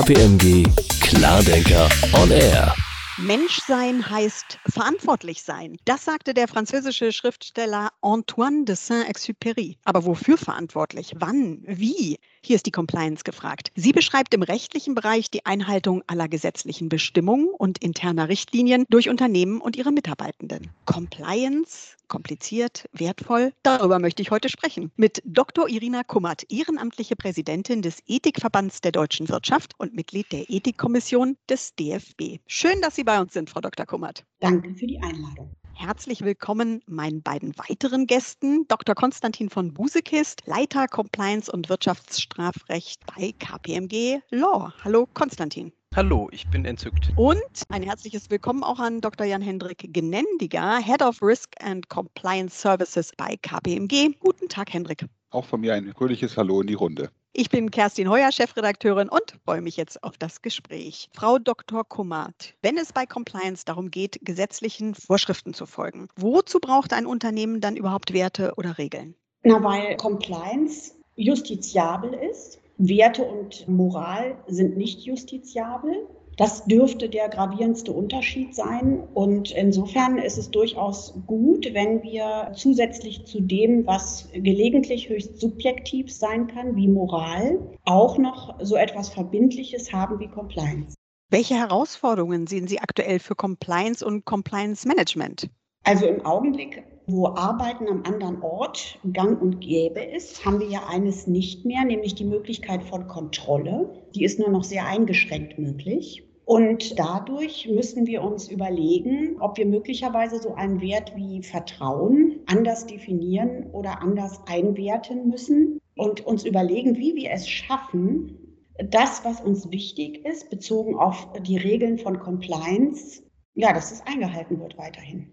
KPMG Klardenker on Air. Menschsein heißt verantwortlich sein. Das sagte der französische Schriftsteller Antoine de Saint-Exupéry. Aber wofür verantwortlich? Wann? Wie? Hier ist die Compliance gefragt. Sie beschreibt im rechtlichen Bereich die Einhaltung aller gesetzlichen Bestimmungen und interner Richtlinien durch Unternehmen und ihre Mitarbeitenden. Compliance, kompliziert, wertvoll, darüber möchte ich heute sprechen. Mit Dr. Irina Kummert, ehrenamtliche Präsidentin des Ethikverbands der deutschen Wirtschaft und Mitglied der Ethikkommission des DFB. Schön, dass Sie bei uns sind, Frau Dr. Kummert. Danke für die Einladung. Herzlich willkommen meinen beiden weiteren Gästen, Dr. Konstantin von Busekist, Leiter Compliance und Wirtschaftsstrafrecht bei KPMG Law. Hallo Konstantin. Hallo, ich bin entzückt. Und ein herzliches Willkommen auch an Dr. Jan-Hendrik Genendiger, Head of Risk and Compliance Services bei KPMG. Guten Tag, Hendrik. Auch von mir ein fröhliches Hallo in die Runde. Ich bin Kerstin Heuer, Chefredakteurin und freue mich jetzt auf das Gespräch. Frau Dr. Kummert, wenn es bei Compliance darum geht, gesetzlichen Vorschriften zu folgen, wozu braucht ein Unternehmen dann überhaupt Werte oder Regeln? Na, weil Compliance justiziabel ist. Werte und Moral sind nicht justiziabel. Das dürfte der gravierendste Unterschied sein. Und insofern ist es durchaus gut, wenn wir zusätzlich zu dem, was gelegentlich höchst subjektiv sein kann, wie Moral, auch noch so etwas Verbindliches haben wie Compliance. Welche Herausforderungen sehen Sie aktuell für Compliance und Compliance Management? Also im Augenblick wo Arbeiten am anderen Ort gang und gäbe ist, haben wir ja eines nicht mehr, nämlich die Möglichkeit von Kontrolle. Die ist nur noch sehr eingeschränkt möglich. Und dadurch müssen wir uns überlegen, ob wir möglicherweise so einen Wert wie Vertrauen anders definieren oder anders einwerten müssen und uns überlegen, wie wir es schaffen, das, was uns wichtig ist, bezogen auf die Regeln von Compliance, ja, dass es eingehalten wird weiterhin.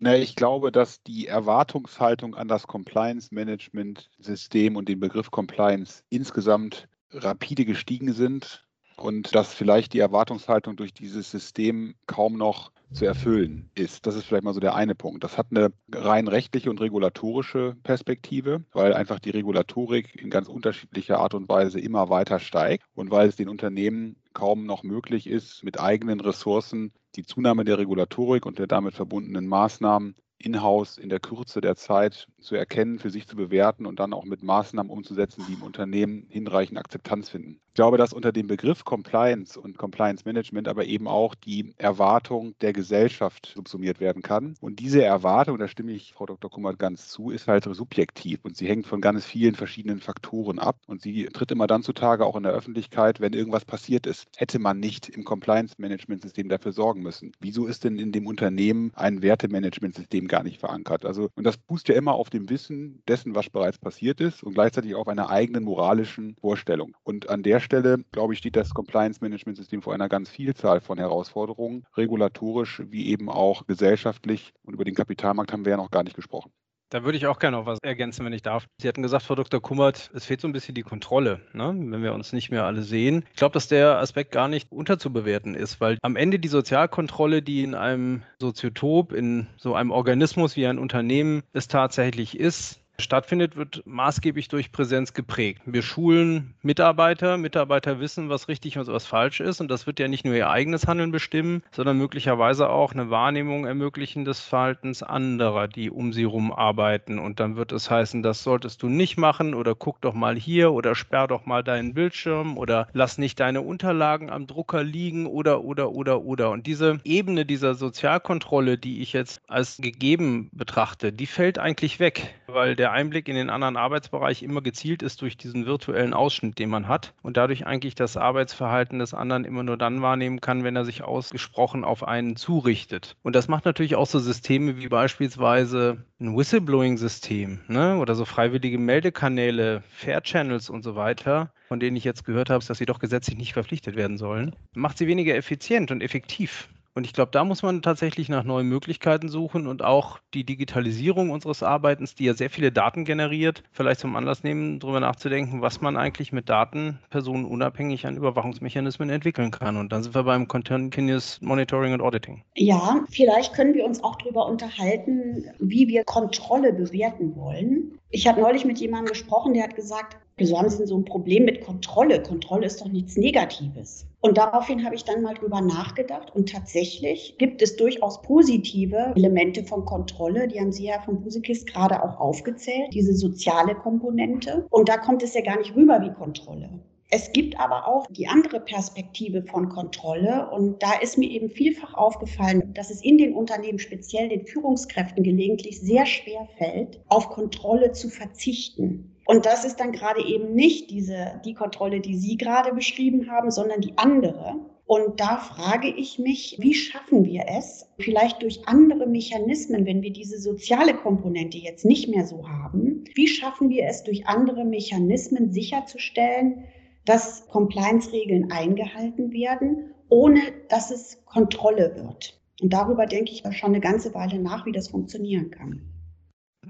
Na, ich glaube, dass die Erwartungshaltung an das Compliance-Management-System und den Begriff Compliance insgesamt rapide gestiegen sind und dass vielleicht die Erwartungshaltung durch dieses System kaum noch zu erfüllen ist. Das ist vielleicht mal so der eine Punkt. Das hat eine rein rechtliche und regulatorische Perspektive, weil einfach die Regulatorik in ganz unterschiedlicher Art und Weise immer weiter steigt und weil es den Unternehmen kaum noch möglich ist, mit eigenen Ressourcen die Zunahme der Regulatorik und der damit verbundenen Maßnahmen in-house in der Kürze der Zeit zu erkennen, für sich zu bewerten und dann auch mit Maßnahmen umzusetzen, die im Unternehmen hinreichend Akzeptanz finden. Ich glaube, dass unter dem Begriff Compliance und Compliance Management aber eben auch die Erwartung der Gesellschaft subsumiert werden kann. Und diese Erwartung, da stimme ich Frau Dr. Kummert ganz zu, ist halt subjektiv und sie hängt von ganz vielen verschiedenen Faktoren ab. Und sie tritt immer dann zutage, auch in der Öffentlichkeit, wenn irgendwas passiert ist. Hätte man nicht im Compliance Management System dafür sorgen müssen. Wieso ist denn in dem Unternehmen ein Wertemanagement-System gar nicht verankert? Also, und das fußt ja immer auf dem Wissen dessen, was bereits passiert ist und gleichzeitig auf einer eigenen moralischen Vorstellung. Und an der Stelle, glaube ich, steht das Compliance-Management-System vor einer ganz Vielzahl von Herausforderungen, regulatorisch wie eben auch gesellschaftlich. Und über den Kapitalmarkt haben wir ja noch gar nicht gesprochen. Da würde ich auch gerne noch was ergänzen, wenn ich darf. Sie hatten gesagt, Frau Dr. Kummert, es fehlt so ein bisschen die Kontrolle, ne? wenn wir uns nicht mehr alle sehen. Ich glaube, dass der Aspekt gar nicht unterzubewerten ist, weil am Ende die Sozialkontrolle, die in einem Soziotop, in so einem Organismus wie ein Unternehmen es tatsächlich ist, stattfindet, wird maßgeblich durch Präsenz geprägt. Wir schulen Mitarbeiter, Mitarbeiter wissen, was richtig und was falsch ist. Und das wird ja nicht nur ihr eigenes Handeln bestimmen, sondern möglicherweise auch eine Wahrnehmung ermöglichen des Verhaltens anderer, die um sie herum arbeiten. Und dann wird es heißen, das solltest du nicht machen oder guck doch mal hier oder sperr doch mal deinen Bildschirm oder lass nicht deine Unterlagen am Drucker liegen oder oder oder oder. Und diese Ebene dieser Sozialkontrolle, die ich jetzt als gegeben betrachte, die fällt eigentlich weg, weil der der Einblick in den anderen Arbeitsbereich immer gezielt ist durch diesen virtuellen Ausschnitt, den man hat und dadurch eigentlich das Arbeitsverhalten des anderen immer nur dann wahrnehmen kann, wenn er sich ausgesprochen auf einen zurichtet. Und das macht natürlich auch so Systeme wie beispielsweise ein Whistleblowing-System ne? oder so freiwillige Meldekanäle, Fair Channels und so weiter, von denen ich jetzt gehört habe, dass sie doch gesetzlich nicht verpflichtet werden sollen, macht sie weniger effizient und effektiv. Und ich glaube, da muss man tatsächlich nach neuen Möglichkeiten suchen und auch die Digitalisierung unseres Arbeitens, die ja sehr viele Daten generiert, vielleicht zum Anlass nehmen, darüber nachzudenken, was man eigentlich mit Daten personenunabhängig an Überwachungsmechanismen entwickeln kann. Und dann sind wir beim Continuous Monitoring und Auditing. Ja, vielleicht können wir uns auch darüber unterhalten, wie wir Kontrolle bewerten wollen. Ich habe neulich mit jemandem gesprochen, der hat gesagt, wieso haben so ein Problem mit Kontrolle? Kontrolle ist doch nichts Negatives. Und daraufhin habe ich dann mal drüber nachgedacht und tatsächlich gibt es durchaus positive Elemente von Kontrolle. Die haben Sie ja von Busekis gerade auch aufgezählt, diese soziale Komponente. Und da kommt es ja gar nicht rüber wie Kontrolle. Es gibt aber auch die andere Perspektive von Kontrolle. Und da ist mir eben vielfach aufgefallen, dass es in den Unternehmen, speziell den Führungskräften, gelegentlich sehr schwer fällt, auf Kontrolle zu verzichten. Und das ist dann gerade eben nicht diese, die Kontrolle, die Sie gerade beschrieben haben, sondern die andere. Und da frage ich mich, wie schaffen wir es, vielleicht durch andere Mechanismen, wenn wir diese soziale Komponente jetzt nicht mehr so haben, wie schaffen wir es durch andere Mechanismen sicherzustellen, dass Compliance-Regeln eingehalten werden, ohne dass es Kontrolle wird. Und darüber denke ich schon eine ganze Weile nach, wie das funktionieren kann.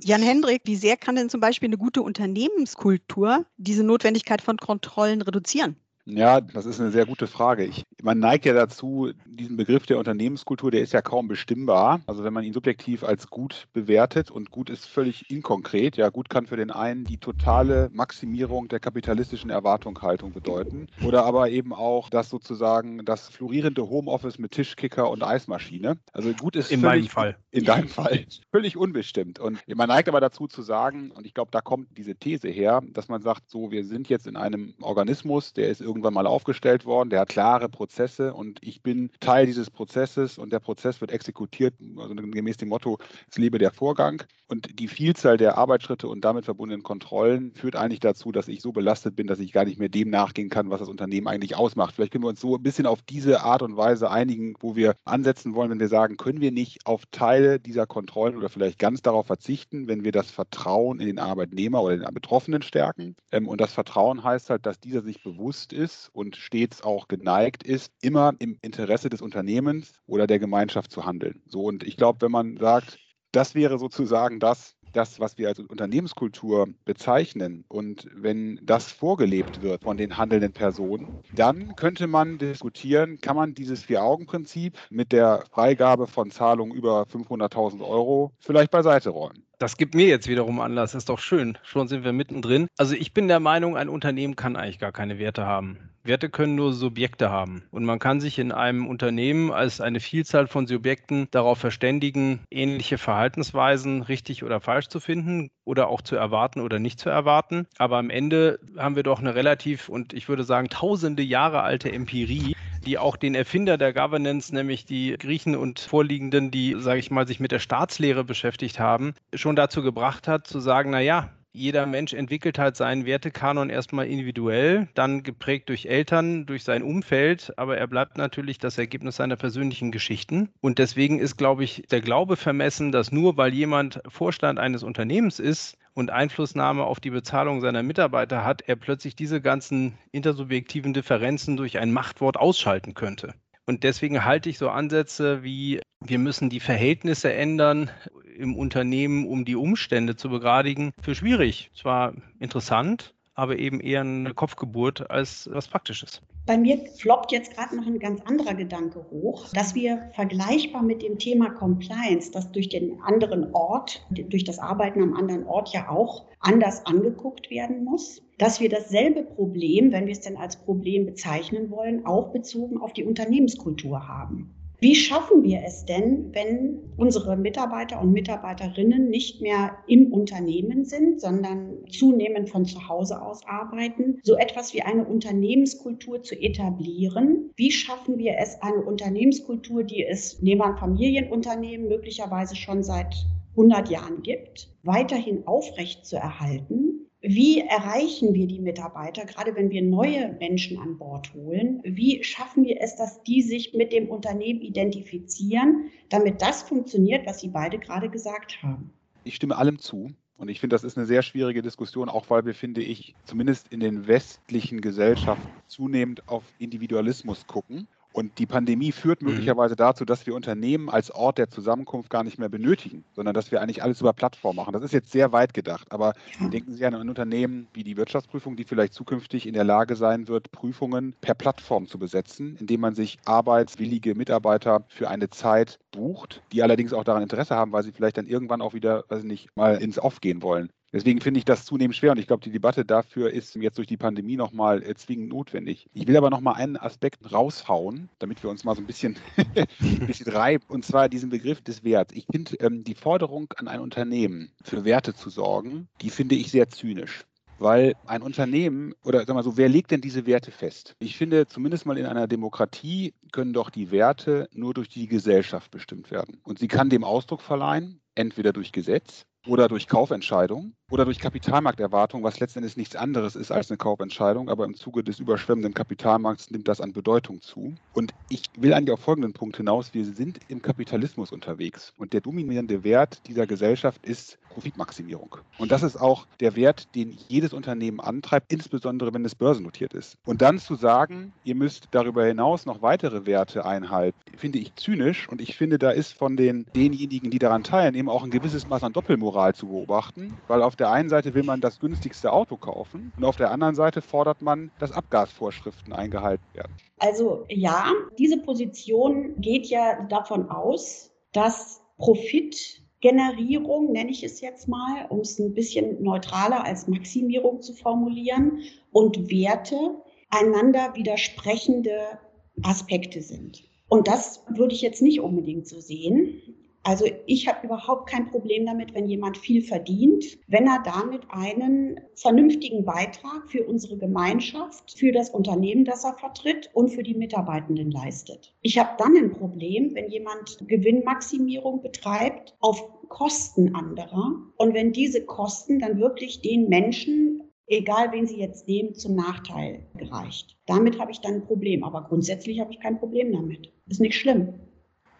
Jan Hendrik, wie sehr kann denn zum Beispiel eine gute Unternehmenskultur diese Notwendigkeit von Kontrollen reduzieren? Ja, das ist eine sehr gute Frage. Ich, man neigt ja dazu, diesen Begriff der Unternehmenskultur, der ist ja kaum bestimmbar. Also wenn man ihn subjektiv als gut bewertet und gut ist völlig inkonkret, ja, gut kann für den einen die totale Maximierung der kapitalistischen Erwartungshaltung bedeuten oder aber eben auch das sozusagen das florierende Homeoffice mit Tischkicker und Eismaschine. Also gut ist in völlig, meinem Fall. In deinem Fall völlig unbestimmt. Und man neigt aber dazu zu sagen, und ich glaube, da kommt diese These her, dass man sagt, so, wir sind jetzt in einem Organismus, der ist irgendwann mal aufgestellt worden, der hat klare Prozesse und ich bin Teil dieses Prozesses und der Prozess wird exekutiert, also gemäß dem Motto, es lebe der Vorgang. Und die Vielzahl der Arbeitsschritte und damit verbundenen Kontrollen führt eigentlich dazu, dass ich so belastet bin, dass ich gar nicht mehr dem nachgehen kann, was das Unternehmen eigentlich ausmacht. Vielleicht können wir uns so ein bisschen auf diese Art und Weise einigen, wo wir ansetzen wollen, wenn wir sagen, können wir nicht auf Teile dieser Kontrollen oder vielleicht ganz darauf verzichten, wenn wir das Vertrauen in den Arbeitnehmer oder den Betroffenen stärken. Ähm, und das Vertrauen heißt halt, dass dieser sich bewusst ist und stets auch geneigt ist, immer im Interesse des Unternehmens oder der Gemeinschaft zu handeln. So, und ich glaube, wenn man sagt, das wäre sozusagen das, das, was wir als Unternehmenskultur bezeichnen und wenn das vorgelebt wird von den handelnden Personen, dann könnte man diskutieren, kann man dieses Vier-Augen-Prinzip mit der Freigabe von Zahlungen über 500.000 Euro vielleicht beiseite räumen. Das gibt mir jetzt wiederum Anlass. Das ist doch schön. Schon sind wir mittendrin. Also ich bin der Meinung, ein Unternehmen kann eigentlich gar keine Werte haben. Werte können nur Subjekte haben. Und man kann sich in einem Unternehmen als eine Vielzahl von Subjekten darauf verständigen, ähnliche Verhaltensweisen richtig oder falsch zu finden oder auch zu erwarten oder nicht zu erwarten. Aber am Ende haben wir doch eine relativ und ich würde sagen tausende Jahre alte Empirie, die auch den Erfinder der Governance, nämlich die Griechen und Vorliegenden, die, sage ich mal, sich mit der Staatslehre beschäftigt haben, schon dazu gebracht hat, zu sagen, na ja, jeder Mensch entwickelt halt seinen Wertekanon erstmal individuell, dann geprägt durch Eltern, durch sein Umfeld, aber er bleibt natürlich das Ergebnis seiner persönlichen Geschichten. Und deswegen ist, glaube ich, der Glaube vermessen, dass nur weil jemand Vorstand eines Unternehmens ist, und Einflussnahme auf die Bezahlung seiner Mitarbeiter hat, er plötzlich diese ganzen intersubjektiven Differenzen durch ein Machtwort ausschalten könnte. Und deswegen halte ich so Ansätze wie, wir müssen die Verhältnisse ändern im Unternehmen, um die Umstände zu begradigen, für schwierig. Zwar interessant, aber eben eher eine Kopfgeburt als was Praktisches. Bei mir floppt jetzt gerade noch ein ganz anderer Gedanke hoch, dass wir vergleichbar mit dem Thema Compliance, das durch den anderen Ort, durch das Arbeiten am anderen Ort ja auch anders angeguckt werden muss, dass wir dasselbe Problem, wenn wir es denn als Problem bezeichnen wollen, auch bezogen auf die Unternehmenskultur haben. Wie schaffen wir es denn, wenn unsere Mitarbeiter und Mitarbeiterinnen nicht mehr im Unternehmen sind, sondern zunehmend von zu Hause aus arbeiten, so etwas wie eine Unternehmenskultur zu etablieren? Wie schaffen wir es, eine Unternehmenskultur, die es neben einem Familienunternehmen möglicherweise schon seit 100 Jahren gibt, weiterhin aufrecht zu erhalten? Wie erreichen wir die Mitarbeiter, gerade wenn wir neue Menschen an Bord holen? Wie schaffen wir es, dass die sich mit dem Unternehmen identifizieren, damit das funktioniert, was Sie beide gerade gesagt haben? Ich stimme allem zu. Und ich finde, das ist eine sehr schwierige Diskussion, auch weil wir, finde ich, zumindest in den westlichen Gesellschaften zunehmend auf Individualismus gucken und die Pandemie führt mhm. möglicherweise dazu, dass wir Unternehmen als Ort der Zusammenkunft gar nicht mehr benötigen, sondern dass wir eigentlich alles über Plattform machen. Das ist jetzt sehr weit gedacht, aber denken Sie an ein Unternehmen wie die Wirtschaftsprüfung, die vielleicht zukünftig in der Lage sein wird, Prüfungen per Plattform zu besetzen, indem man sich arbeitswillige Mitarbeiter für eine Zeit bucht, die allerdings auch daran Interesse haben, weil sie vielleicht dann irgendwann auch wieder, weiß ich nicht, mal ins Off gehen wollen. Deswegen finde ich das zunehmend schwer und ich glaube, die Debatte dafür ist jetzt durch die Pandemie nochmal äh, zwingend notwendig. Ich will aber nochmal einen Aspekt raushauen, damit wir uns mal so ein bisschen, ein bisschen reiben, und zwar diesen Begriff des Werts. Ich finde ähm, die Forderung an ein Unternehmen, für Werte zu sorgen, die finde ich sehr zynisch. Weil ein Unternehmen oder sag mal so, wer legt denn diese Werte fest? Ich finde, zumindest mal in einer Demokratie können doch die Werte nur durch die Gesellschaft bestimmt werden. Und sie kann dem Ausdruck verleihen, entweder durch Gesetz oder durch Kaufentscheidung oder durch Kapitalmarkterwartung, was letztendlich nichts anderes ist als eine Kaufentscheidung, aber im Zuge des überschwemmenden Kapitalmarkts nimmt das an Bedeutung zu. Und ich will eigentlich auf folgenden Punkt hinaus. Wir sind im Kapitalismus unterwegs und der dominierende Wert dieser Gesellschaft ist Profitmaximierung. Und das ist auch der Wert, den jedes Unternehmen antreibt, insbesondere wenn es börsennotiert ist. Und dann zu sagen, ihr müsst darüber hinaus noch weitere Werte einhalten, finde ich zynisch und ich finde, da ist von den, denjenigen, die daran teilnehmen, auch ein gewisses Maß an Doppelmoral zu beobachten, weil auf der einen Seite will man das günstigste Auto kaufen und auf der anderen Seite fordert man, dass Abgasvorschriften eingehalten werden. Also ja, diese Position geht ja davon aus, dass Profitgenerierung, nenne ich es jetzt mal, um es ein bisschen neutraler als Maximierung zu formulieren, und Werte einander widersprechende Aspekte sind. Und das würde ich jetzt nicht unbedingt so sehen. Also ich habe überhaupt kein Problem damit, wenn jemand viel verdient, wenn er damit einen vernünftigen Beitrag für unsere Gemeinschaft, für das Unternehmen, das er vertritt und für die Mitarbeitenden leistet. Ich habe dann ein Problem, wenn jemand Gewinnmaximierung betreibt auf Kosten anderer und wenn diese Kosten dann wirklich den Menschen egal wen Sie jetzt nehmen, zum Nachteil gereicht. Damit habe ich dann ein Problem. Aber grundsätzlich habe ich kein Problem damit. Ist nicht schlimm.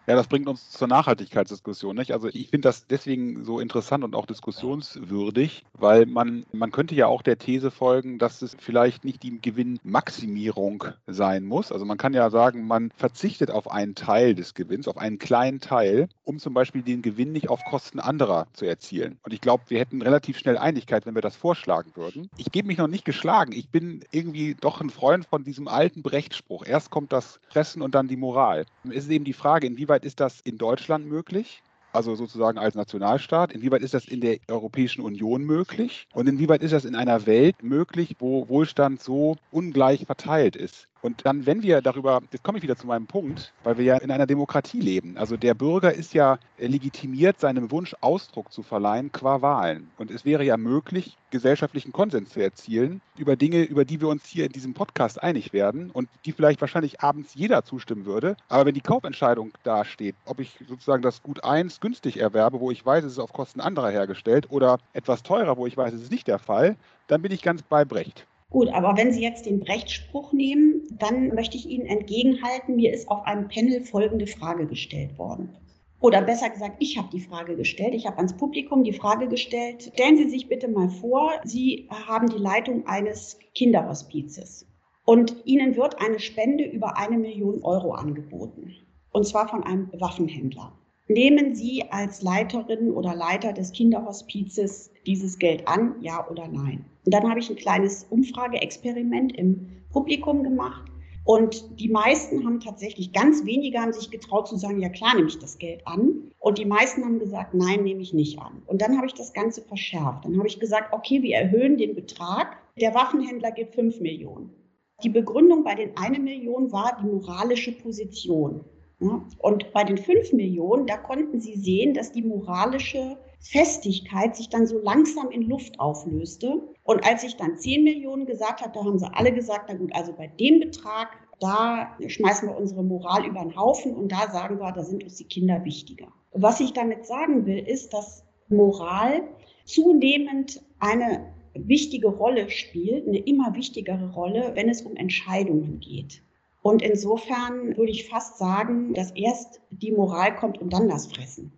Ja, das bringt uns zur Nachhaltigkeitsdiskussion. Nicht? Also ich finde das deswegen so interessant und auch diskussionswürdig, weil man, man könnte ja auch der These folgen, dass es vielleicht nicht die Gewinnmaximierung sein muss. Also man kann ja sagen, man verzichtet auf einen Teil des Gewinns, auf einen kleinen Teil, um zum Beispiel den Gewinn nicht auf Kosten anderer zu erzielen. Und ich glaube, wir hätten relativ schnell Einigkeit, wenn wir das vorschlagen würden. Ich gebe mich noch nicht geschlagen. Ich bin irgendwie doch ein Freund von diesem alten Brechtspruch. Erst kommt das Fressen und dann die Moral. Es ist eben die Frage, inwieweit inwieweit ist das in Deutschland möglich? Also sozusagen als Nationalstaat. Inwieweit ist das in der Europäischen Union möglich? Und inwieweit ist das in einer Welt möglich, wo Wohlstand so ungleich verteilt ist? Und dann, wenn wir darüber, jetzt komme ich wieder zu meinem Punkt, weil wir ja in einer Demokratie leben. Also der Bürger ist ja legitimiert, seinem Wunsch Ausdruck zu verleihen qua Wahlen. Und es wäre ja möglich, gesellschaftlichen Konsens zu erzielen über Dinge, über die wir uns hier in diesem Podcast einig werden und die vielleicht wahrscheinlich abends jeder zustimmen würde. Aber wenn die Kaufentscheidung dasteht, ob ich sozusagen das Gut 1 günstig erwerbe, wo ich weiß, es ist auf Kosten anderer hergestellt, oder etwas teurer, wo ich weiß, es ist nicht der Fall, dann bin ich ganz bei Brecht. Gut, aber wenn Sie jetzt den Brechtspruch nehmen, dann möchte ich Ihnen entgegenhalten, mir ist auf einem Panel folgende Frage gestellt worden. Oder besser gesagt, ich habe die Frage gestellt. Ich habe ans Publikum die Frage gestellt. Stellen Sie sich bitte mal vor, Sie haben die Leitung eines Kinderhospizes und Ihnen wird eine Spende über eine Million Euro angeboten. Und zwar von einem Waffenhändler. Nehmen Sie als Leiterin oder Leiter des Kinderhospizes dieses Geld an, ja oder nein? Und dann habe ich ein kleines Umfrageexperiment im Publikum gemacht. Und die meisten haben tatsächlich, ganz wenige haben sich getraut zu sagen, ja klar, nehme ich das Geld an. Und die meisten haben gesagt, nein, nehme ich nicht an. Und dann habe ich das Ganze verschärft. Dann habe ich gesagt, okay, wir erhöhen den Betrag. Der Waffenhändler gibt 5 Millionen. Die Begründung bei den 1 Million war die moralische Position. Und bei den 5 Millionen, da konnten sie sehen, dass die moralische Festigkeit sich dann so langsam in Luft auflöste. Und als ich dann 10 Millionen gesagt habe, da haben sie alle gesagt, na gut, also bei dem Betrag, da schmeißen wir unsere Moral über den Haufen und da sagen wir, da sind uns die Kinder wichtiger. Was ich damit sagen will, ist, dass Moral zunehmend eine wichtige Rolle spielt, eine immer wichtigere Rolle, wenn es um Entscheidungen geht. Und insofern würde ich fast sagen, dass erst die Moral kommt und dann das Fressen.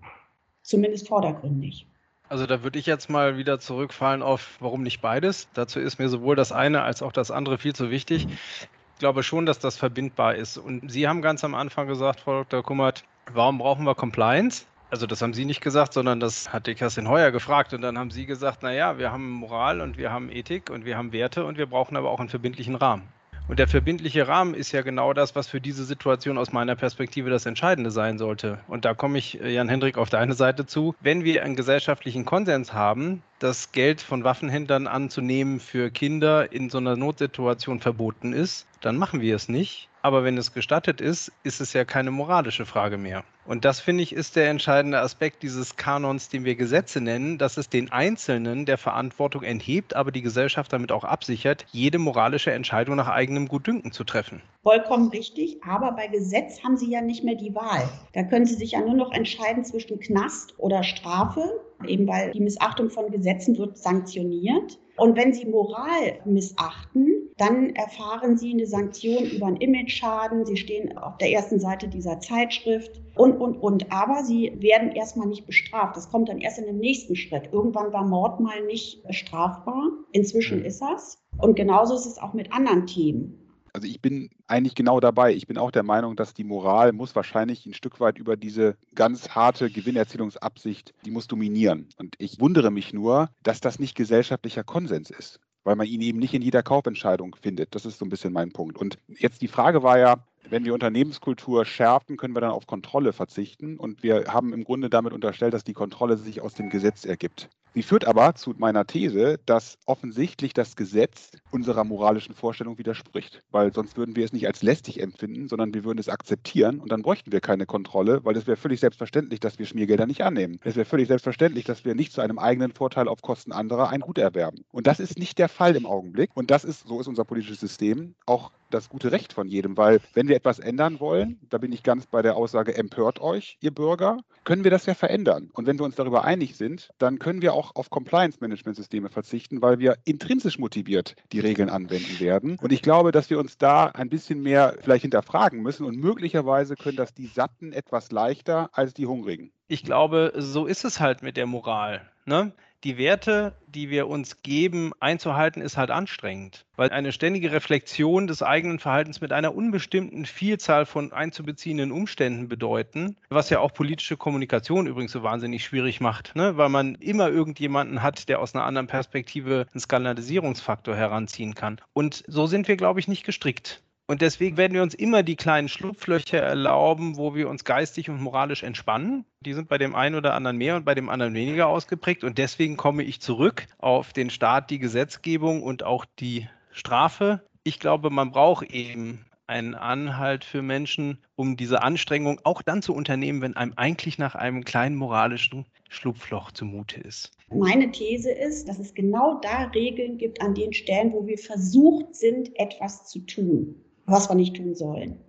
Zumindest vordergründig. Also da würde ich jetzt mal wieder zurückfallen auf, warum nicht beides. Dazu ist mir sowohl das eine als auch das andere viel zu wichtig. Ich glaube schon, dass das verbindbar ist. Und Sie haben ganz am Anfang gesagt, Frau Dr. Kummert, warum brauchen wir Compliance? Also das haben Sie nicht gesagt, sondern das hat die Kerstin Heuer gefragt. Und dann haben Sie gesagt, naja, wir haben Moral und wir haben Ethik und wir haben Werte und wir brauchen aber auch einen verbindlichen Rahmen. Und der verbindliche Rahmen ist ja genau das, was für diese Situation aus meiner Perspektive das Entscheidende sein sollte. Und da komme ich, äh, Jan Hendrik, auf deine Seite zu. Wenn wir einen gesellschaftlichen Konsens haben, das Geld von Waffenhändlern anzunehmen für Kinder in so einer Notsituation verboten ist, dann machen wir es nicht. Aber wenn es gestattet ist, ist es ja keine moralische Frage mehr. Und das, finde ich, ist der entscheidende Aspekt dieses Kanons, den wir Gesetze nennen, dass es den Einzelnen der Verantwortung enthebt, aber die Gesellschaft damit auch absichert, jede moralische Entscheidung nach eigenem Gutdünken zu treffen. Vollkommen richtig, aber bei Gesetz haben Sie ja nicht mehr die Wahl. Da können Sie sich ja nur noch entscheiden zwischen Knast oder Strafe, eben weil die Missachtung von Gesetzen wird sanktioniert. Und wenn Sie Moral missachten, dann erfahren Sie eine Sanktion über einen Image-Schaden. Sie stehen auf der ersten Seite dieser Zeitschrift und, und, und. Aber Sie werden erstmal nicht bestraft. Das kommt dann erst in dem nächsten Schritt. Irgendwann war Mord mal nicht strafbar. Inzwischen mhm. ist das. Und genauso ist es auch mit anderen Themen. Also ich bin eigentlich genau dabei. Ich bin auch der Meinung, dass die Moral muss wahrscheinlich ein Stück weit über diese ganz harte Gewinnerzielungsabsicht, die muss dominieren. Und ich wundere mich nur, dass das nicht gesellschaftlicher Konsens ist weil man ihn eben nicht in jeder Kaufentscheidung findet. Das ist so ein bisschen mein Punkt. Und jetzt die Frage war ja, wenn wir Unternehmenskultur schärfen, können wir dann auf Kontrolle verzichten. Und wir haben im Grunde damit unterstellt, dass die Kontrolle sich aus dem Gesetz ergibt. Sie führt aber zu meiner These, dass offensichtlich das Gesetz unserer moralischen Vorstellung widerspricht, weil sonst würden wir es nicht als lästig empfinden, sondern wir würden es akzeptieren und dann bräuchten wir keine Kontrolle, weil es wäre völlig selbstverständlich, dass wir Schmiergelder nicht annehmen. Es wäre völlig selbstverständlich, dass wir nicht zu einem eigenen Vorteil auf Kosten anderer ein Gut erwerben. Und das ist nicht der Fall im Augenblick. Und das ist, so ist unser politisches System, auch das gute Recht von jedem, weil wenn wir etwas ändern wollen, da bin ich ganz bei der Aussage, empört euch, ihr Bürger, können wir das ja verändern. Und wenn wir uns darüber einig sind, dann können wir auch auf Compliance-Management-Systeme verzichten, weil wir intrinsisch motiviert die Regeln anwenden werden. Und ich glaube, dass wir uns da ein bisschen mehr vielleicht hinterfragen müssen und möglicherweise können das die Satten etwas leichter als die Hungrigen. Ich glaube, so ist es halt mit der Moral. Ne? Die Werte, die wir uns geben, einzuhalten, ist halt anstrengend, weil eine ständige Reflexion des eigenen Verhaltens mit einer unbestimmten Vielzahl von einzubeziehenden Umständen bedeuten, was ja auch politische Kommunikation übrigens so wahnsinnig schwierig macht, ne? weil man immer irgendjemanden hat, der aus einer anderen Perspektive einen Skandalisierungsfaktor heranziehen kann. Und so sind wir, glaube ich, nicht gestrickt. Und deswegen werden wir uns immer die kleinen Schlupflöcher erlauben, wo wir uns geistig und moralisch entspannen. Die sind bei dem einen oder anderen mehr und bei dem anderen weniger ausgeprägt. Und deswegen komme ich zurück auf den Staat, die Gesetzgebung und auch die Strafe. Ich glaube, man braucht eben einen Anhalt für Menschen, um diese Anstrengung auch dann zu unternehmen, wenn einem eigentlich nach einem kleinen moralischen Schlupfloch zumute ist. Meine These ist, dass es genau da Regeln gibt an den Stellen, wo wir versucht sind, etwas zu tun was wir nicht tun sollen.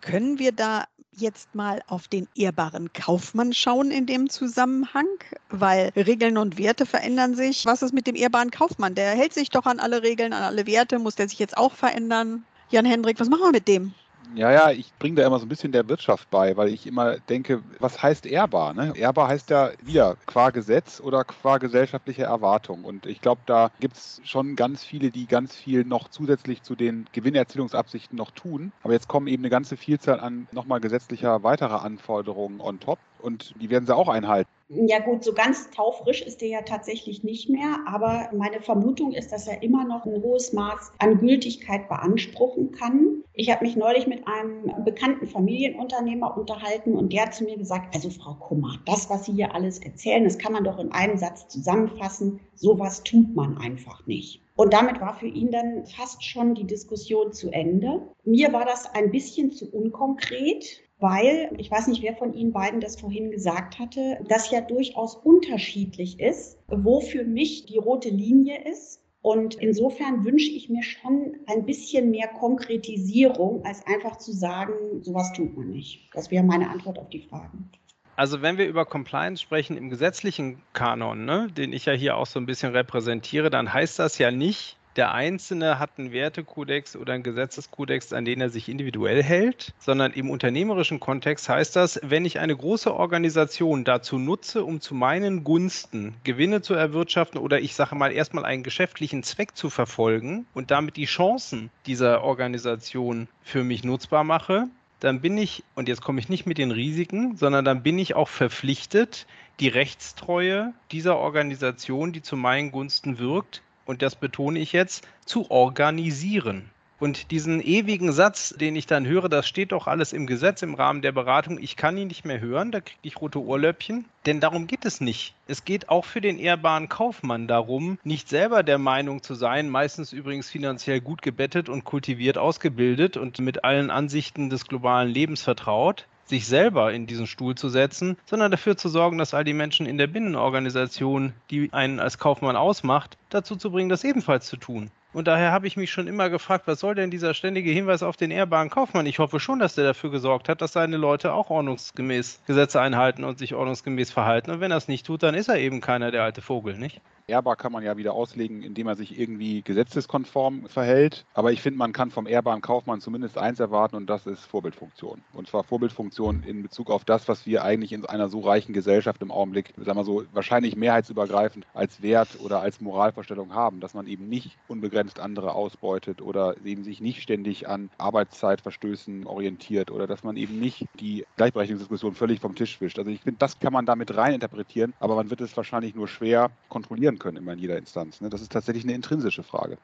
Können wir da jetzt mal auf den ehrbaren Kaufmann schauen in dem Zusammenhang? Weil Regeln und Werte verändern sich. Was ist mit dem ehrbaren Kaufmann? Der hält sich doch an alle Regeln, an alle Werte. Muss der sich jetzt auch verändern? Jan Hendrik, was machen wir mit dem? Ja, ja, ich bringe da immer so ein bisschen der Wirtschaft bei, weil ich immer denke, was heißt ehrbar? Ne? Ehrbar heißt ja wieder qua Gesetz oder qua gesellschaftliche Erwartung. Und ich glaube, da gibt es schon ganz viele, die ganz viel noch zusätzlich zu den Gewinnerzielungsabsichten noch tun. Aber jetzt kommen eben eine ganze Vielzahl an nochmal gesetzlicher weiterer Anforderungen on top und die werden sie auch einhalten. Ja gut, so ganz taufrisch ist der ja tatsächlich nicht mehr, aber meine Vermutung ist, dass er immer noch ein hohes Maß an Gültigkeit beanspruchen kann. Ich habe mich neulich mit einem bekannten Familienunternehmer unterhalten und der hat zu mir gesagt, also Frau Kummer, das, was Sie hier alles erzählen, das kann man doch in einem Satz zusammenfassen. Sowas tut man einfach nicht. Und damit war für ihn dann fast schon die Diskussion zu Ende. Mir war das ein bisschen zu unkonkret weil, ich weiß nicht, wer von Ihnen beiden das vorhin gesagt hatte, das ja durchaus unterschiedlich ist, wo für mich die rote Linie ist. Und insofern wünsche ich mir schon ein bisschen mehr Konkretisierung, als einfach zu sagen, sowas tut man nicht. Das wäre meine Antwort auf die Fragen. Also wenn wir über Compliance sprechen im gesetzlichen Kanon, ne, den ich ja hier auch so ein bisschen repräsentiere, dann heißt das ja nicht, der Einzelne hat einen Wertekodex oder einen Gesetzeskodex, an den er sich individuell hält, sondern im unternehmerischen Kontext heißt das, wenn ich eine große Organisation dazu nutze, um zu meinen Gunsten Gewinne zu erwirtschaften oder ich sage mal erstmal einen geschäftlichen Zweck zu verfolgen und damit die Chancen dieser Organisation für mich nutzbar mache, dann bin ich, und jetzt komme ich nicht mit den Risiken, sondern dann bin ich auch verpflichtet, die Rechtstreue dieser Organisation, die zu meinen Gunsten wirkt, und das betone ich jetzt, zu organisieren. Und diesen ewigen Satz, den ich dann höre, das steht doch alles im Gesetz im Rahmen der Beratung, ich kann ihn nicht mehr hören, da kriege ich rote Ohrläppchen. Denn darum geht es nicht. Es geht auch für den ehrbaren Kaufmann darum, nicht selber der Meinung zu sein, meistens übrigens finanziell gut gebettet und kultiviert ausgebildet und mit allen Ansichten des globalen Lebens vertraut, sich selber in diesen Stuhl zu setzen, sondern dafür zu sorgen, dass all die Menschen in der Binnenorganisation, die einen als Kaufmann ausmacht, dazu zu bringen, das ebenfalls zu tun. Und daher habe ich mich schon immer gefragt, was soll denn dieser ständige Hinweis auf den ehrbaren Kaufmann? Ich hoffe schon, dass der dafür gesorgt hat, dass seine Leute auch ordnungsgemäß Gesetze einhalten und sich ordnungsgemäß verhalten. Und wenn er es nicht tut, dann ist er eben keiner der alte Vogel, nicht? Ehrbar kann man ja wieder auslegen, indem er sich irgendwie gesetzeskonform verhält. Aber ich finde, man kann vom ehrbaren Kaufmann zumindest eins erwarten und das ist Vorbildfunktion. Und zwar Vorbildfunktion in Bezug auf das, was wir eigentlich in einer so reichen Gesellschaft im Augenblick, sagen wir so, wahrscheinlich mehrheitsübergreifend als Wert oder als Moralvorstellung haben, dass man eben nicht unbegrenzt andere ausbeutet oder eben sich nicht ständig an Arbeitszeitverstößen orientiert oder dass man eben nicht die Gleichberechtigungsdiskussion völlig vom Tisch wischt. Also ich finde, das kann man damit rein interpretieren, aber man wird es wahrscheinlich nur schwer kontrollieren können immer in jeder Instanz. Ne? Das ist tatsächlich eine intrinsische Frage.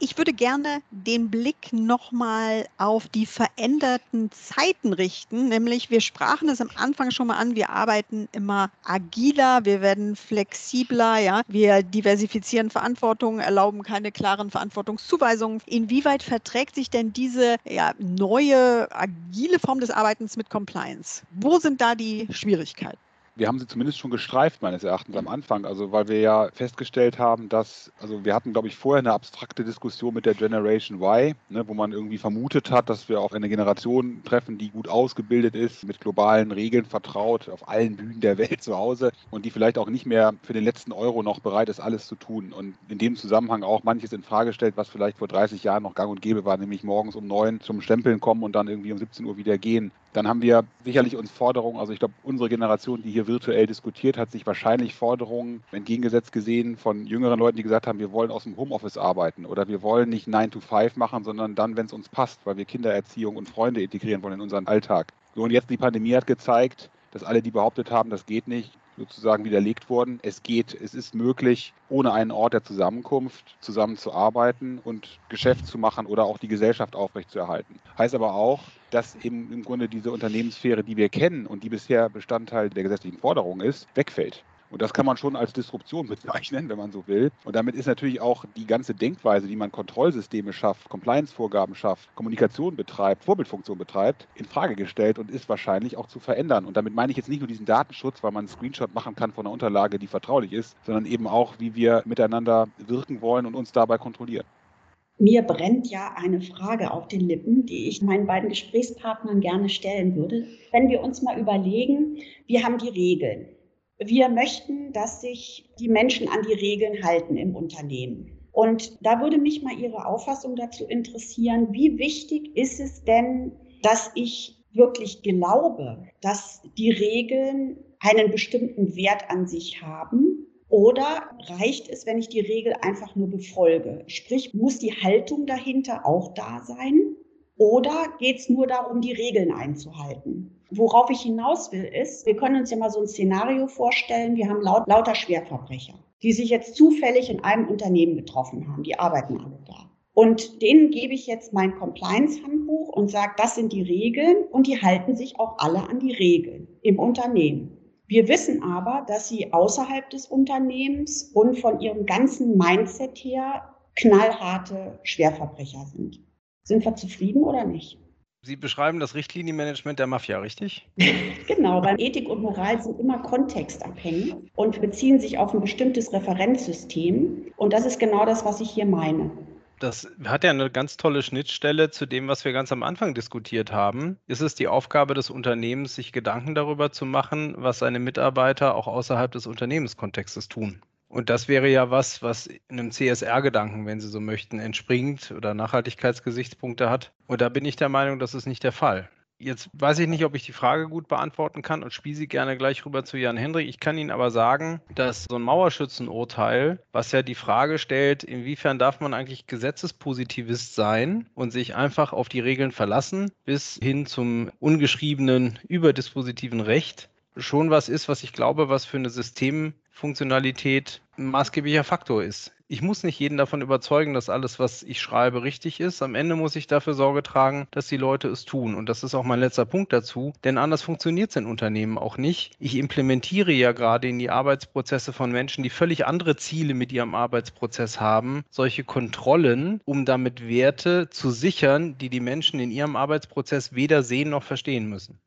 Ich würde gerne den Blick nochmal auf die veränderten Zeiten richten. Nämlich, wir sprachen es am Anfang schon mal an, wir arbeiten immer agiler, wir werden flexibler, ja, wir diversifizieren Verantwortung, erlauben keine klaren Verantwortungszuweisungen. Inwieweit verträgt sich denn diese ja, neue agile Form des Arbeitens mit Compliance? Wo sind da die Schwierigkeiten? Wir haben sie zumindest schon gestreift, meines Erachtens am Anfang. Also, weil wir ja festgestellt haben, dass, also wir hatten, glaube ich, vorher eine abstrakte Diskussion mit der Generation Y, ne, wo man irgendwie vermutet hat, dass wir auf eine Generation treffen, die gut ausgebildet ist, mit globalen Regeln vertraut, auf allen Bühnen der Welt zu Hause und die vielleicht auch nicht mehr für den letzten Euro noch bereit ist, alles zu tun. Und in dem Zusammenhang auch manches in Frage stellt, was vielleicht vor 30 Jahren noch gang und gäbe war, nämlich morgens um neun zum Stempeln kommen und dann irgendwie um 17 Uhr wieder gehen. Dann haben wir sicherlich uns Forderungen, also ich glaube, unsere Generation, die hier virtuell diskutiert, hat sich wahrscheinlich Forderungen entgegengesetzt gesehen von jüngeren Leuten, die gesagt haben, wir wollen aus dem Homeoffice arbeiten oder wir wollen nicht 9 to 5 machen, sondern dann, wenn es uns passt, weil wir Kindererziehung und Freunde integrieren wollen in unseren Alltag. So, und jetzt die Pandemie hat gezeigt, dass alle, die behauptet haben, das geht nicht, sozusagen widerlegt worden. Es geht, es ist möglich, ohne einen Ort der Zusammenkunft zusammenzuarbeiten und Geschäft zu machen oder auch die Gesellschaft aufrechtzuerhalten. Heißt aber auch, dass eben im Grunde diese Unternehmenssphäre, die wir kennen und die bisher Bestandteil der gesetzlichen Forderung ist, wegfällt. Und das kann man schon als Disruption bezeichnen, wenn man so will. Und damit ist natürlich auch die ganze Denkweise, wie man Kontrollsysteme schafft, Compliance-Vorgaben schafft, Kommunikation betreibt, Vorbildfunktion betreibt, in Frage gestellt und ist wahrscheinlich auch zu verändern. Und damit meine ich jetzt nicht nur diesen Datenschutz, weil man einen Screenshot machen kann von einer Unterlage, die vertraulich ist, sondern eben auch, wie wir miteinander wirken wollen und uns dabei kontrollieren. Mir brennt ja eine Frage auf den Lippen, die ich meinen beiden Gesprächspartnern gerne stellen würde. Wenn wir uns mal überlegen, wir haben die Regeln. Wir möchten, dass sich die Menschen an die Regeln halten im Unternehmen. Und da würde mich mal Ihre Auffassung dazu interessieren. Wie wichtig ist es denn, dass ich wirklich glaube, dass die Regeln einen bestimmten Wert an sich haben? Oder reicht es, wenn ich die Regel einfach nur befolge? Sprich, muss die Haltung dahinter auch da sein? Oder geht es nur darum, die Regeln einzuhalten? Worauf ich hinaus will, ist, wir können uns ja mal so ein Szenario vorstellen, wir haben laut, lauter Schwerverbrecher, die sich jetzt zufällig in einem Unternehmen getroffen haben, die arbeiten alle da. Und denen gebe ich jetzt mein Compliance-Handbuch und sage, das sind die Regeln und die halten sich auch alle an die Regeln im Unternehmen. Wir wissen aber, dass sie außerhalb des Unternehmens und von ihrem ganzen Mindset her knallharte Schwerverbrecher sind. Sind wir zufrieden oder nicht? Sie beschreiben das Richtlinienmanagement der Mafia, richtig? genau, weil Ethik und Moral sind immer kontextabhängig und beziehen sich auf ein bestimmtes Referenzsystem. Und das ist genau das, was ich hier meine. Das hat ja eine ganz tolle Schnittstelle zu dem, was wir ganz am Anfang diskutiert haben. Ist es die Aufgabe des Unternehmens, sich Gedanken darüber zu machen, was seine Mitarbeiter auch außerhalb des Unternehmenskontextes tun? Und das wäre ja was, was einem CSR-Gedanken, wenn Sie so möchten, entspringt oder Nachhaltigkeitsgesichtspunkte hat. Und da bin ich der Meinung, das ist nicht der Fall. Jetzt weiß ich nicht, ob ich die Frage gut beantworten kann und spiele sie gerne gleich rüber zu Jan Hendrik. Ich kann Ihnen aber sagen, dass so ein Mauerschützenurteil, was ja die Frage stellt, inwiefern darf man eigentlich Gesetzespositivist sein und sich einfach auf die Regeln verlassen, bis hin zum ungeschriebenen überdispositiven Recht, schon was ist, was ich glaube, was für eine Systemfunktionalität ein maßgeblicher Faktor ist. Ich muss nicht jeden davon überzeugen, dass alles, was ich schreibe, richtig ist. Am Ende muss ich dafür Sorge tragen, dass die Leute es tun. Und das ist auch mein letzter Punkt dazu, denn anders funktioniert es in Unternehmen auch nicht. Ich implementiere ja gerade in die Arbeitsprozesse von Menschen, die völlig andere Ziele mit ihrem Arbeitsprozess haben, solche Kontrollen, um damit Werte zu sichern, die die Menschen in ihrem Arbeitsprozess weder sehen noch verstehen müssen.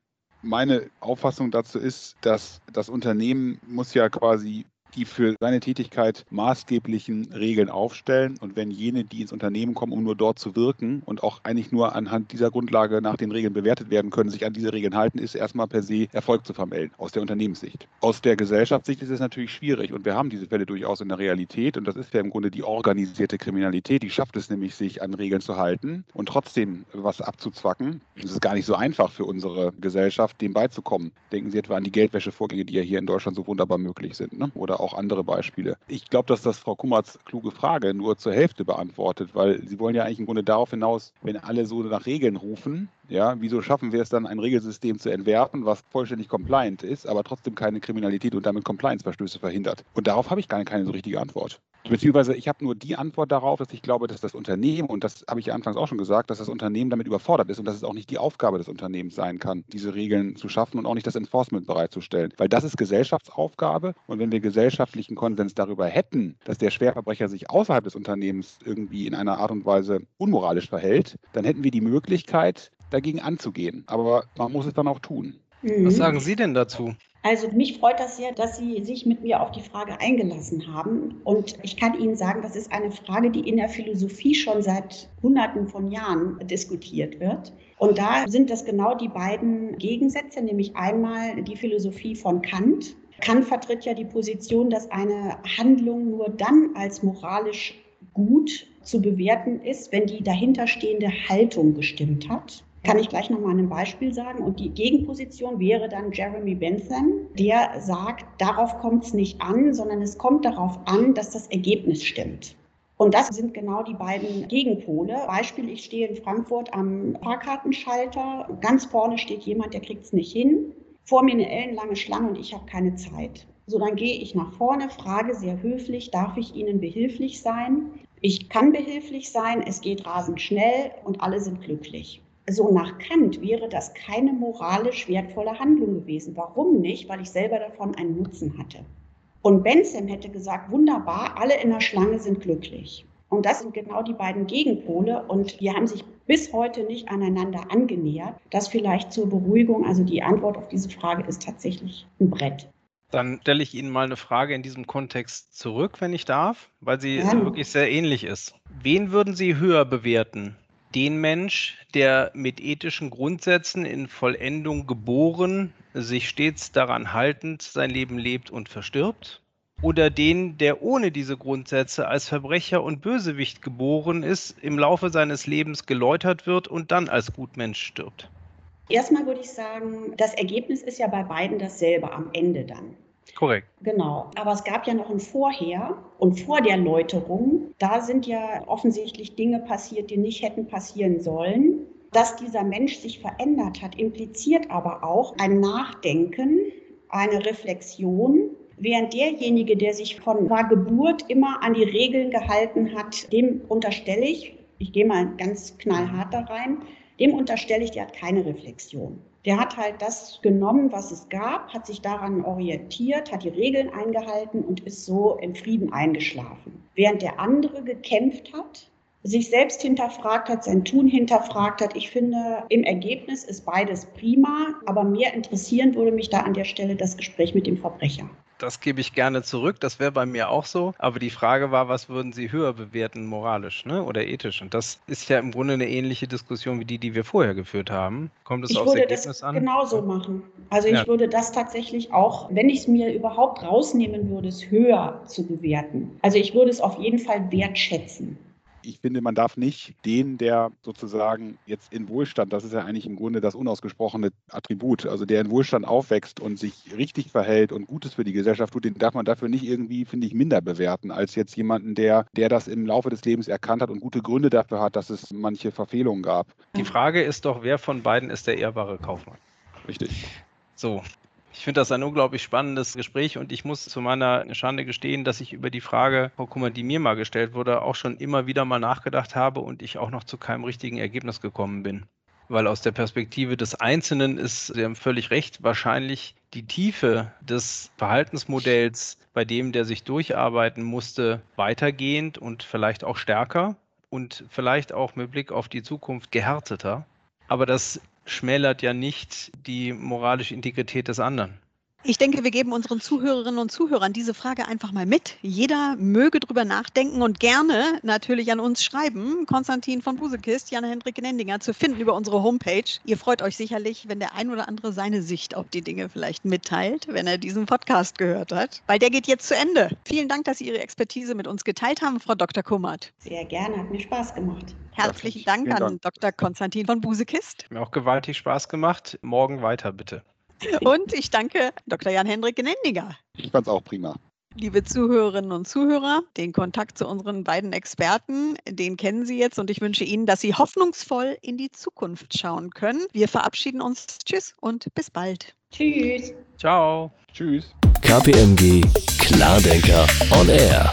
Meine Auffassung dazu ist, dass das Unternehmen muss ja quasi die für seine Tätigkeit maßgeblichen Regeln aufstellen. Und wenn jene, die ins Unternehmen kommen, um nur dort zu wirken und auch eigentlich nur anhand dieser Grundlage nach den Regeln bewertet werden können, sich an diese Regeln halten, ist erstmal per se Erfolg zu vermelden, aus der Unternehmenssicht. Aus der Gesellschaftssicht ist es natürlich schwierig und wir haben diese Fälle durchaus in der Realität und das ist ja im Grunde die organisierte Kriminalität, die schafft es nämlich, sich an Regeln zu halten und trotzdem was abzuzwacken. Es ist gar nicht so einfach für unsere Gesellschaft, dem beizukommen. Denken Sie etwa an die Geldwäschevorgänge, die ja hier in Deutschland so wunderbar möglich sind. Ne? Oder auch andere Beispiele. Ich glaube, dass das Frau Kummerts kluge Frage nur zur Hälfte beantwortet, weil Sie wollen ja eigentlich im Grunde darauf hinaus, wenn alle so nach Regeln rufen, ja, wieso schaffen wir es dann, ein Regelsystem zu entwerfen, was vollständig compliant ist, aber trotzdem keine Kriminalität und damit Compliance-Verstöße verhindert? Und darauf habe ich gar keine so richtige Antwort. Beziehungsweise ich habe nur die Antwort darauf, dass ich glaube, dass das Unternehmen, und das habe ich ja anfangs auch schon gesagt, dass das Unternehmen damit überfordert ist und dass es auch nicht die Aufgabe des Unternehmens sein kann, diese Regeln zu schaffen und auch nicht das Enforcement bereitzustellen. Weil das ist Gesellschaftsaufgabe und wenn wir gesellschaftlichen Konsens darüber hätten, dass der Schwerverbrecher sich außerhalb des Unternehmens irgendwie in einer Art und Weise unmoralisch verhält, dann hätten wir die Möglichkeit, dagegen anzugehen. Aber man muss es dann auch tun. Mhm. Was sagen Sie denn dazu? Also mich freut das sehr, dass Sie sich mit mir auf die Frage eingelassen haben. Und ich kann Ihnen sagen, das ist eine Frage, die in der Philosophie schon seit Hunderten von Jahren diskutiert wird. Und da sind das genau die beiden Gegensätze, nämlich einmal die Philosophie von Kant. Kant vertritt ja die Position, dass eine Handlung nur dann als moralisch gut zu bewerten ist, wenn die dahinterstehende Haltung gestimmt hat kann ich gleich nochmal ein Beispiel sagen. Und die Gegenposition wäre dann Jeremy Bentham, der sagt, darauf kommt es nicht an, sondern es kommt darauf an, dass das Ergebnis stimmt. Und das sind genau die beiden Gegenpole. Beispiel, ich stehe in Frankfurt am Fahrkartenschalter. Ganz vorne steht jemand, der kriegt es nicht hin. Vor mir eine ellenlange Schlange und ich habe keine Zeit. So, dann gehe ich nach vorne, frage sehr höflich, darf ich Ihnen behilflich sein? Ich kann behilflich sein, es geht rasend schnell und alle sind glücklich. So nach Kant wäre das keine moralisch wertvolle Handlung gewesen. Warum nicht? Weil ich selber davon einen Nutzen hatte. Und Bentham hätte gesagt, wunderbar, alle in der Schlange sind glücklich. Und das sind genau die beiden Gegenpole. Und die haben sich bis heute nicht aneinander angenähert. Das vielleicht zur Beruhigung. Also die Antwort auf diese Frage ist tatsächlich ein Brett. Dann stelle ich Ihnen mal eine Frage in diesem Kontext zurück, wenn ich darf, weil sie ja. wirklich sehr ähnlich ist. Wen würden Sie höher bewerten? den Mensch, der mit ethischen Grundsätzen in Vollendung geboren, sich stets daran haltend sein Leben lebt und verstirbt? Oder den, der ohne diese Grundsätze als Verbrecher und Bösewicht geboren ist, im Laufe seines Lebens geläutert wird und dann als Gutmensch stirbt? Erstmal würde ich sagen, das Ergebnis ist ja bei beiden dasselbe am Ende dann. Korrekt. Genau. Aber es gab ja noch ein Vorher und vor der Läuterung. Da sind ja offensichtlich Dinge passiert, die nicht hätten passieren sollen. Dass dieser Mensch sich verändert hat, impliziert aber auch ein Nachdenken, eine Reflexion, während derjenige, der sich von war Geburt immer an die Regeln gehalten hat, dem unterstelle ich, ich gehe mal ganz knallhart da rein, dem unterstelle ich, der hat keine Reflexion. Der hat halt das genommen, was es gab, hat sich daran orientiert, hat die Regeln eingehalten und ist so in Frieden eingeschlafen. Während der andere gekämpft hat, sich selbst hinterfragt hat, sein Tun hinterfragt hat. Ich finde, im Ergebnis ist beides prima, aber mehr interessieren würde mich da an der Stelle das Gespräch mit dem Verbrecher. Das gebe ich gerne zurück. Das wäre bei mir auch so. Aber die Frage war, was würden Sie höher bewerten, moralisch ne? oder ethisch? Und das ist ja im Grunde eine ähnliche Diskussion wie die, die wir vorher geführt haben. Kommt es ich aufs Ergebnis an? Ich würde das genauso machen. Also ich ja. würde das tatsächlich auch, wenn ich es mir überhaupt rausnehmen würde, es höher zu bewerten. Also ich würde es auf jeden Fall wertschätzen ich finde, man darf nicht den, der sozusagen jetzt in Wohlstand, das ist ja eigentlich im Grunde das unausgesprochene Attribut, also der in Wohlstand aufwächst und sich richtig verhält und Gutes für die Gesellschaft tut, den darf man dafür nicht irgendwie, finde ich, minder bewerten als jetzt jemanden, der, der das im Laufe des Lebens erkannt hat und gute Gründe dafür hat, dass es manche Verfehlungen gab. Die Frage ist doch, wer von beiden ist der ehrbare Kaufmann? Richtig. So, Ich finde das ein unglaublich spannendes Gespräch und ich muss zu meiner Schande gestehen, dass ich über die Frage, Frau Kummer, die mir mal gestellt wurde, auch schon immer wieder mal nachgedacht habe und ich auch noch zu keinem richtigen Ergebnis gekommen bin. Weil aus der Perspektive des Einzelnen ist, Sie haben völlig recht, wahrscheinlich die Tiefe des Verhaltensmodells bei dem, der sich durcharbeiten musste, weitergehend und vielleicht auch stärker und vielleicht auch mit Blick auf die Zukunft gehärteter. Aber das schmälert ja nicht die moralische Integrität des anderen. Ich denke, wir geben unseren Zuhörerinnen und Zuhörern diese Frage einfach mal mit. Jeder möge drüber nachdenken und gerne natürlich an uns schreiben. Konstantin von Busekist, Jan-Hendrik Nendinger zu finden über unsere Homepage. Ihr freut euch sicherlich, wenn der ein oder andere seine Sicht auf die Dinge vielleicht mitteilt, wenn er diesen Podcast gehört hat. Weil der geht jetzt zu Ende. Vielen Dank, dass Sie Ihre Expertise mit uns geteilt haben, Frau Dr. Kummert. Sehr gerne, hat mir Spaß gemacht. Herzlichen Dank Vielen an Dr. Konstantin von Busekist. Mir auch gewaltig Spaß gemacht. Morgen weiter, bitte. Und ich danke Dr. Jan-Hendrik Genendiger. Ich fand es auch prima. Liebe Zuhörerinnen und Zuhörer, den Kontakt zu unseren beiden Experten, den kennen Sie jetzt und ich wünsche Ihnen, dass Sie hoffnungsvoll in die Zukunft schauen können. Wir verabschieden uns. Tschüss und bis bald. Tschüss. Ciao. Tschüss. KPMG Klardenker on Air.